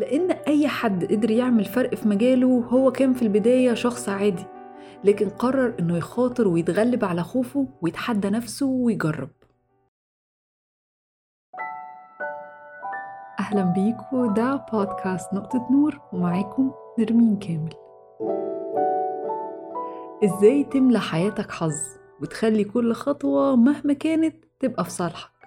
لأن أي حد قدر يعمل فرق في مجاله هو كان في البداية شخص عادي لكن قرر إنه يخاطر ويتغلب على خوفه ويتحدى نفسه ويجرب. أهلا بيكم ده بودكاست نقطة نور ومعاكم نرمين كامل. إزاي تملى حياتك حظ وتخلي كل خطوة مهما كانت تبقى في صالحك؟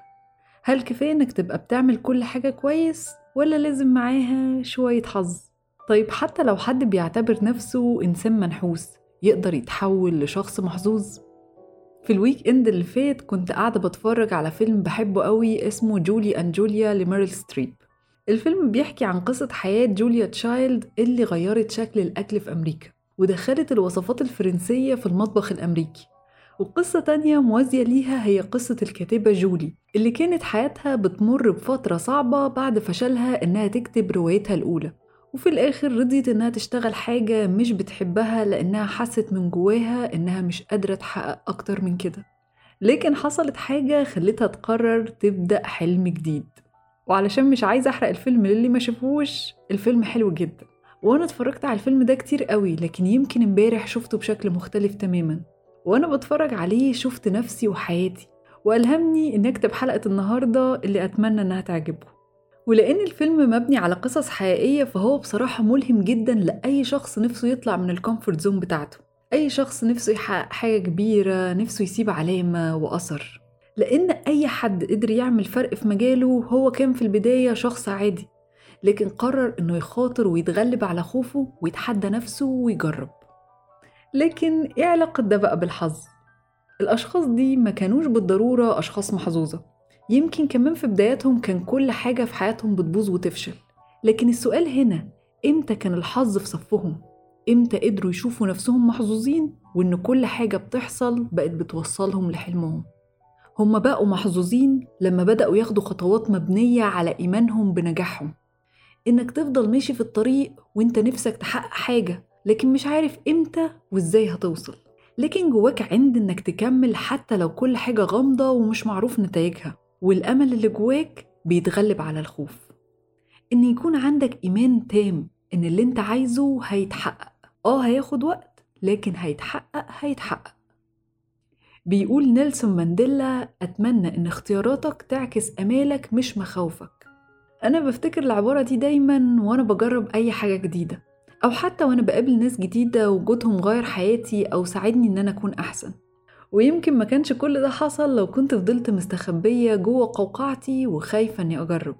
هل كفاية إنك تبقى بتعمل كل حاجة كويس ولا لازم معاها شوية حظ؟ طيب حتى لو حد بيعتبر نفسه إنسان منحوس يقدر يتحول لشخص محظوظ؟ في ال weekend اللي فات كنت قاعدة بتفرج على فيلم بحبه قوي اسمه Julie and Julia لميريل ستريب الفيلم بيحكي عن قصة حياة جوليا تشايلد اللي غيرت شكل الأكل في أمريكا ودخلت الوصفات الفرنسية في المطبخ الأمريكي وقصة تانية موازية ليها هي قصة الكاتبة جولي اللي كانت حياتها بتمر بفترة صعبة بعد فشلها إنها تكتب روايتها الأولى. وفي الآخر رضيت إنها تشتغل حاجة مش بتحبها لأنها حست من جواها إنها مش قادرة تحقق أكتر من كده. لكن حصلت حاجة خلتها تقرر تبدأ حلم جديد. وعلشان مش عايزة أحرق الفيلم للي ما شافوش الفيلم حلو جدا. وأنا اتفرجت على الفيلم ده كتير قوي لكن يمكن امبارح شفته بشكل مختلف تماما. وأنا بتفرج عليه شفت نفسي وحياتي وألهمني إن أكتب حلقة النهاردة اللي أتمنى إنها تعجبكم ولأن الفيلم مبني على قصص حقيقية فهو بصراحة ملهم جدا لأي شخص نفسه يطلع من ال comfort zone بتاعته. أي شخص نفسه يحقق حاجة كبيرة نفسه يسيب علامة وأثر. لأن أي حد قدر يعمل فرق في مجاله هو كان في البداية شخص عادي لكن قرر إنه يخاطر ويتغلب على خوفه ويتحدى نفسه ويجرب. لكن إيه علاقة ده بقى بالحظ؟ الأشخاص دي ما كانوش بالضرورة أشخاص محظوظة يمكن كمان في بداياتهم كان كل حاجة في حياتهم بتبوظ وتفشل لكن السؤال هنا إمتى كان الحظ في صفهم؟ إمتى قدروا يشوفوا نفسهم محظوظين وإن كل حاجة بتحصل بقت بتوصلهم لحلمهم؟ هم بقوا محظوظين لما بدأوا ياخدوا خطوات مبنية على إيمانهم بنجاحهم إنك تفضل ماشي في الطريق وإنت نفسك تحقق حاجة لكن مش عارف إمتى وإزاي هتوصل. لكن جواك عند إنك تكمل حتى لو كل حاجة غامضة ومش معروف نتائجها والأمل اللي جواك بيتغلب على الخوف. إن يكون عندك إيمان تام إن اللي إنت عايزه هيتحقق. آه هياخد وقت لكن هيتحقق هيتحقق. بيقول نيلسون مانديلا أتمنى إن اختياراتك تعكس أمالك مش مخاوفك. أنا بفتكر العبارة دي دايما وأنا بجرب أي حاجة جديدة. أو حتى وأنا بقابل ناس جديدة وجودهم غير حياتي أو ساعدني إن أنا أكون أحسن. ويمكن ما كانش كل ده حصل لو كنت فضلت مستخبية جوه قوقعتي وخايفة إني أجرب.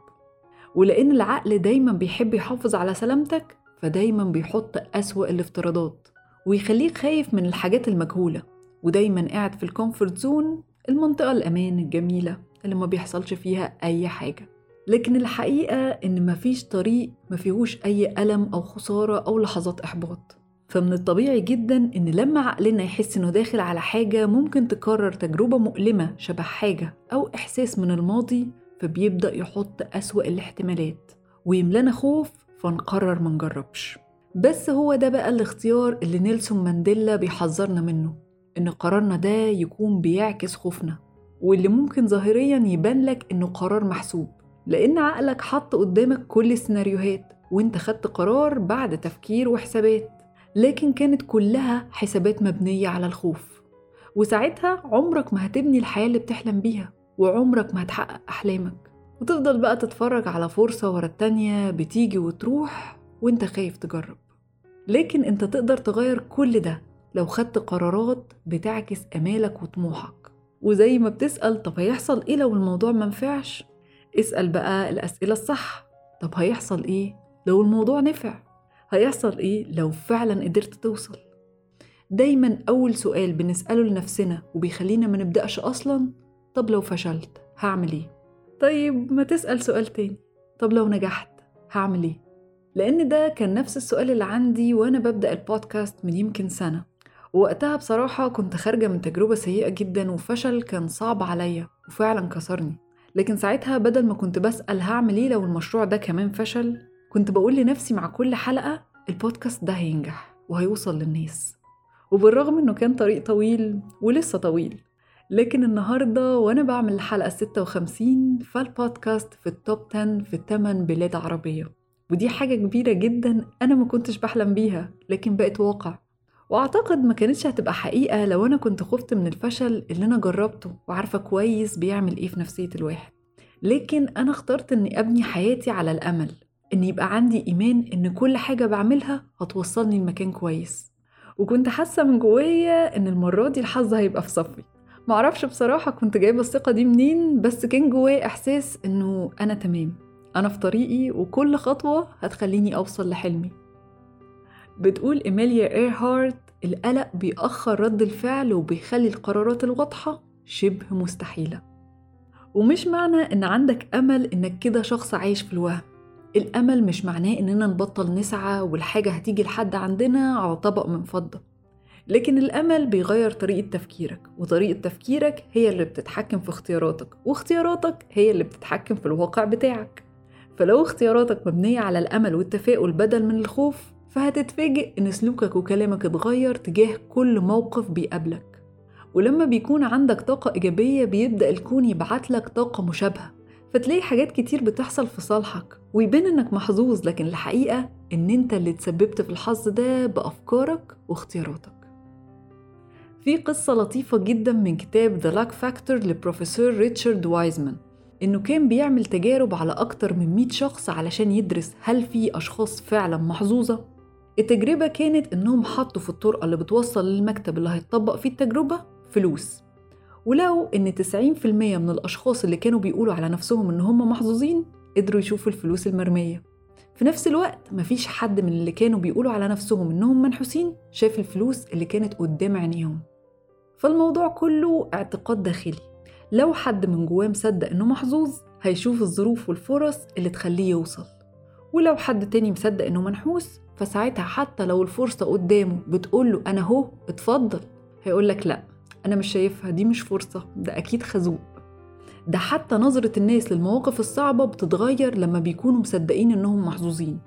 ولأن العقل دايما بيحب يحافظ على سلامتك فدايما بيحط أسوأ الافتراضات ويخليك خايف من الحاجات المجهولة. ودايما قاعد في ال comfort zone المنطقة الأمان الجميلة اللي ما بيحصلش فيها أي حاجة. لكن الحقيقة إن مفيش طريق مفيهوش أي ألم أو خسارة أو لحظات إحباط. فمن الطبيعي جدا إن لما عقلنا يحس إنه داخل على حاجة ممكن تكرر تجربة مؤلمة شبه حاجة أو إحساس من الماضي فبيبدأ يحط أسوأ الاحتمالات ويملأنا خوف فنقرر ما نجربش. بس هو ده بقى الاختيار اللي نيلسون مانديلا بيحذرنا منه إن قرارنا ده يكون بيعكس خوفنا واللي ممكن ظاهريا يبان لك إنه قرار محسوب. لأن عقلك حط قدامك كل السيناريوهات وأنت خدت قرار بعد تفكير وحسابات لكن كانت كلها حسابات مبنية على الخوف. وساعتها عمرك ما هتبني الحياة اللي بتحلم بيها وعمرك ما هتحقق أحلامك. وتفضل بقى تتفرج على فرصة ورا التانية بتيجي وتروح وأنت خايف تجرب. لكن أنت تقدر تغير كل ده لو خدت قرارات بتعكس أمالك وطموحك. وزي ما بتسأل طب هيحصل إيه لو الموضوع منفعش اسأل بقى الأسئلة الصح. طب هيحصل إيه لو الموضوع نفع؟ هيحصل إيه لو فعلا قدرت توصل؟ دايما أول سؤال بنسأله لنفسنا وبيخلينا ما نبدأش أصلا طب لو فشلت هعمل إيه؟ طيب ما تسأل سؤال تاني. طب لو نجحت هعمل إيه؟ لأن ده كان نفس السؤال اللي عندي وأنا ببدأ البودكاست من يمكن سنة. ووقتها بصراحة كنت خارجة من تجربة سيئة جدا وفشل كان صعب عليا وفعلا كسرني. لكن ساعتها بدل ما كنت بسأل هعمل إيه لو المشروع ده كمان فشل كنت بقول لنفسي مع كل حلقة البودكاست ده هينجح وهيوصل للناس. وبالرغم إنه كان طريق طويل ولسه طويل لكن النهاردة وأنا بعمل الحلقة 56 فالبودكاست في ال top 10 في 8 بلاد عربية. ودي حاجة كبيرة جدا أنا ما كنتش بحلم بيها لكن بقت واقع. وأعتقد ما كانتش هتبقى حقيقة لو أنا كنت خفت من الفشل اللي أنا جربته وعارفة كويس بيعمل إيه في نفسية الواحد. لكن أنا اخترت إني أبني حياتي على الأمل إن يبقى عندي إيمان إن كل حاجة بعملها هتوصلني لمكان كويس. وكنت حاسة من جوايا إن المرة دي الحظ هيبقى في صفي. معرفش بصراحة كنت جايبة الثقة دي منين بس كان جوايا إحساس إنه أنا تمام. أنا في طريقي وكل خطوة هتخليني أوصل لحلمي. بتقول إيميليا إيرهارت القلق بيأخر رد الفعل وبيخلي القرارات الواضحة شبه مستحيلة. ومش معنى إن عندك أمل إنك كده شخص عايش في الوهم. الأمل مش معناه إننا نبطل نسعى والحاجة هتيجي لحد عندنا على طبق من فضة. لكن الأمل بيغير طريقة تفكيرك وطريقة تفكيرك هي اللي بتتحكم في اختياراتك واختياراتك هي اللي بتتحكم في الواقع بتاعك. فلو اختياراتك مبنية على الأمل والتفاؤل بدل من الخوف فهتتفاجئ إن سلوكك وكلامك اتغير تجاه كل موقف بيقابلك. ولما بيكون عندك طاقة إيجابية بيبدأ الكون يبعتلك طاقة مشابهة. فتلاقي حاجات كتير بتحصل في صالحك ويبان إنك محظوظ لكن الحقيقة إن أنت اللي تسببت في الحظ ده بأفكارك واختياراتك. في قصة لطيفة جدا من كتاب The Luck Factor لبروفيسور ريتشارد وايزمان إنه كان بيعمل تجارب على أكتر من 100 شخص علشان يدرس هل في أشخاص فعلا محظوظة التجربة كانت إنهم حطوا في الطرقة اللي بتوصل للمكتب اللي هيتطبق فيه التجربة فلوس. ولو إن 90% من الأشخاص اللي كانوا بيقولوا على نفسهم إن هم محظوظين قدروا يشوفوا الفلوس المرمية. في نفس الوقت مفيش حد من اللي كانوا بيقولوا على نفسهم إنهم منحوسين شاف الفلوس اللي كانت قدام عينيهم. فالموضوع كله اعتقاد داخلي. لو حد من جواه مصدق إنه محظوظ هيشوف الظروف والفرص اللي تخليه يوصل. ولو حد تاني مصدق إنه منحوس فساعتها حتى لو الفرصة قدامه بتقوله أنا هو اتفضل. هيقولك لأ أنا مش شايفها دي مش فرصة ده أكيد خازوق. ده حتى نظرة الناس للمواقف الصعبة بتتغير لما بيكونوا مصدقين إنهم محظوظين.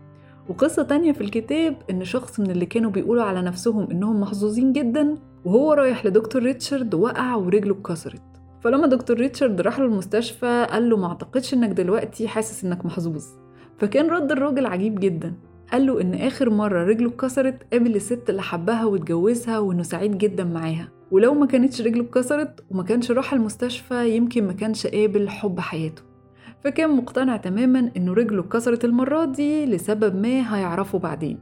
وقصة تانية في الكتاب إن شخص من اللي كانوا بيقولوا على نفسهم إنهم محظوظين جدا وهو رايح لدكتور ريتشارد وقع ورجله اتكسرت. فلما دكتور ريتشارد راح له المستشفى قال له ما أعتقدش إنك دلوقتي حاسس إنك محظوظ. فكان رد الراجل عجيب جدا. قال له إن آخر مرة رجله اتكسرت قابل الست اللي حبها واتجوزها وإنه سعيد جدا معاها. ولو ما كانتش رجله اتكسرت وما كانش راح المستشفى يمكن ما كانش قابل حب حياته. فكان مقتنع تماما إنه رجله اتكسرت المرة دي لسبب ما هيعرفه بعدين.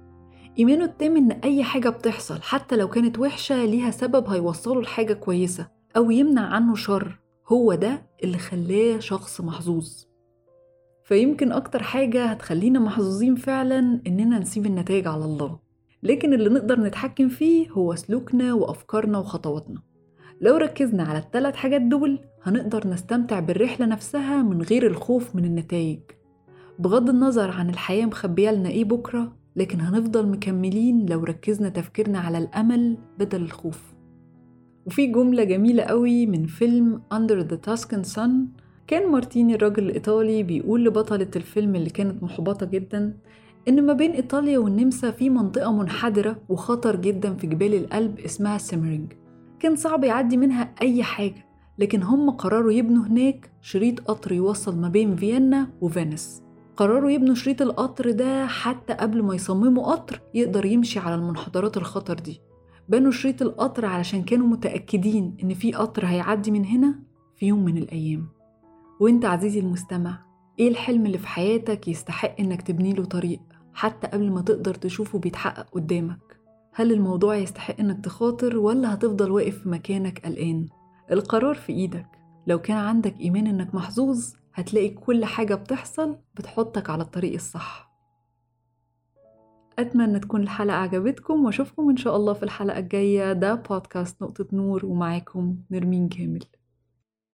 إيمانه التام إن أي حاجة بتحصل حتى لو كانت وحشة ليها سبب هيوصله لحاجة كويسة أو يمنع عنه شر. هو ده اللي خلاه شخص محظوظ. فيمكن أكتر حاجة هتخلينا محظوظين فعلا إننا نسيب النتائج على الله. لكن اللي نقدر نتحكم فيه هو سلوكنا وأفكارنا وخطواتنا. لو ركزنا على الثلاث حاجات دول هنقدر نستمتع بالرحلة نفسها من غير الخوف من النتائج. بغض النظر عن الحياة مخبية لنا إيه بكرة لكن هنفضل مكملين لو ركزنا تفكيرنا على الأمل بدل الخوف. وفي جملة جميلة قوي من فيلم Under the Tuscan Sun كان مارتيني الراجل الإيطالي بيقول لبطلة الفيلم اللي كانت محبطة جدا إن ما بين إيطاليا والنمسا في منطقة منحدرة وخطر جدا في جبال الألب اسمها سيمرينج. كان صعب يعدي منها أي حاجة لكن هم قرروا يبنوا هناك شريط قطر يوصل ما بين فيينا وفينيس. قرروا يبنوا شريط القطر ده حتى قبل ما يصمموا قطر يقدر يمشي على المنحدرات الخطر دي. بنوا شريط القطر علشان كانوا متأكدين إن في قطر هيعدي من هنا في يوم من الأيام. وإنت عزيزي المستمع إيه الحلم اللي في حياتك يستحق إنك تبني له طريق حتى قبل ما تقدر تشوفه بيتحقق قدامك؟ هل الموضوع يستحق إنك تخاطر ولا هتفضل واقف في مكانك قلقان؟ القرار في إيدك. لو كان عندك إيمان إنك محظوظ هتلاقي كل حاجة بتحصل بتحطك على الطريق الصح. أتمنى تكون الحلقة عجبتكم وأشوفكم إن شاء الله في الحلقة الجاية. ده بودكاست نقطة نور ومعاكم نرمين كامل.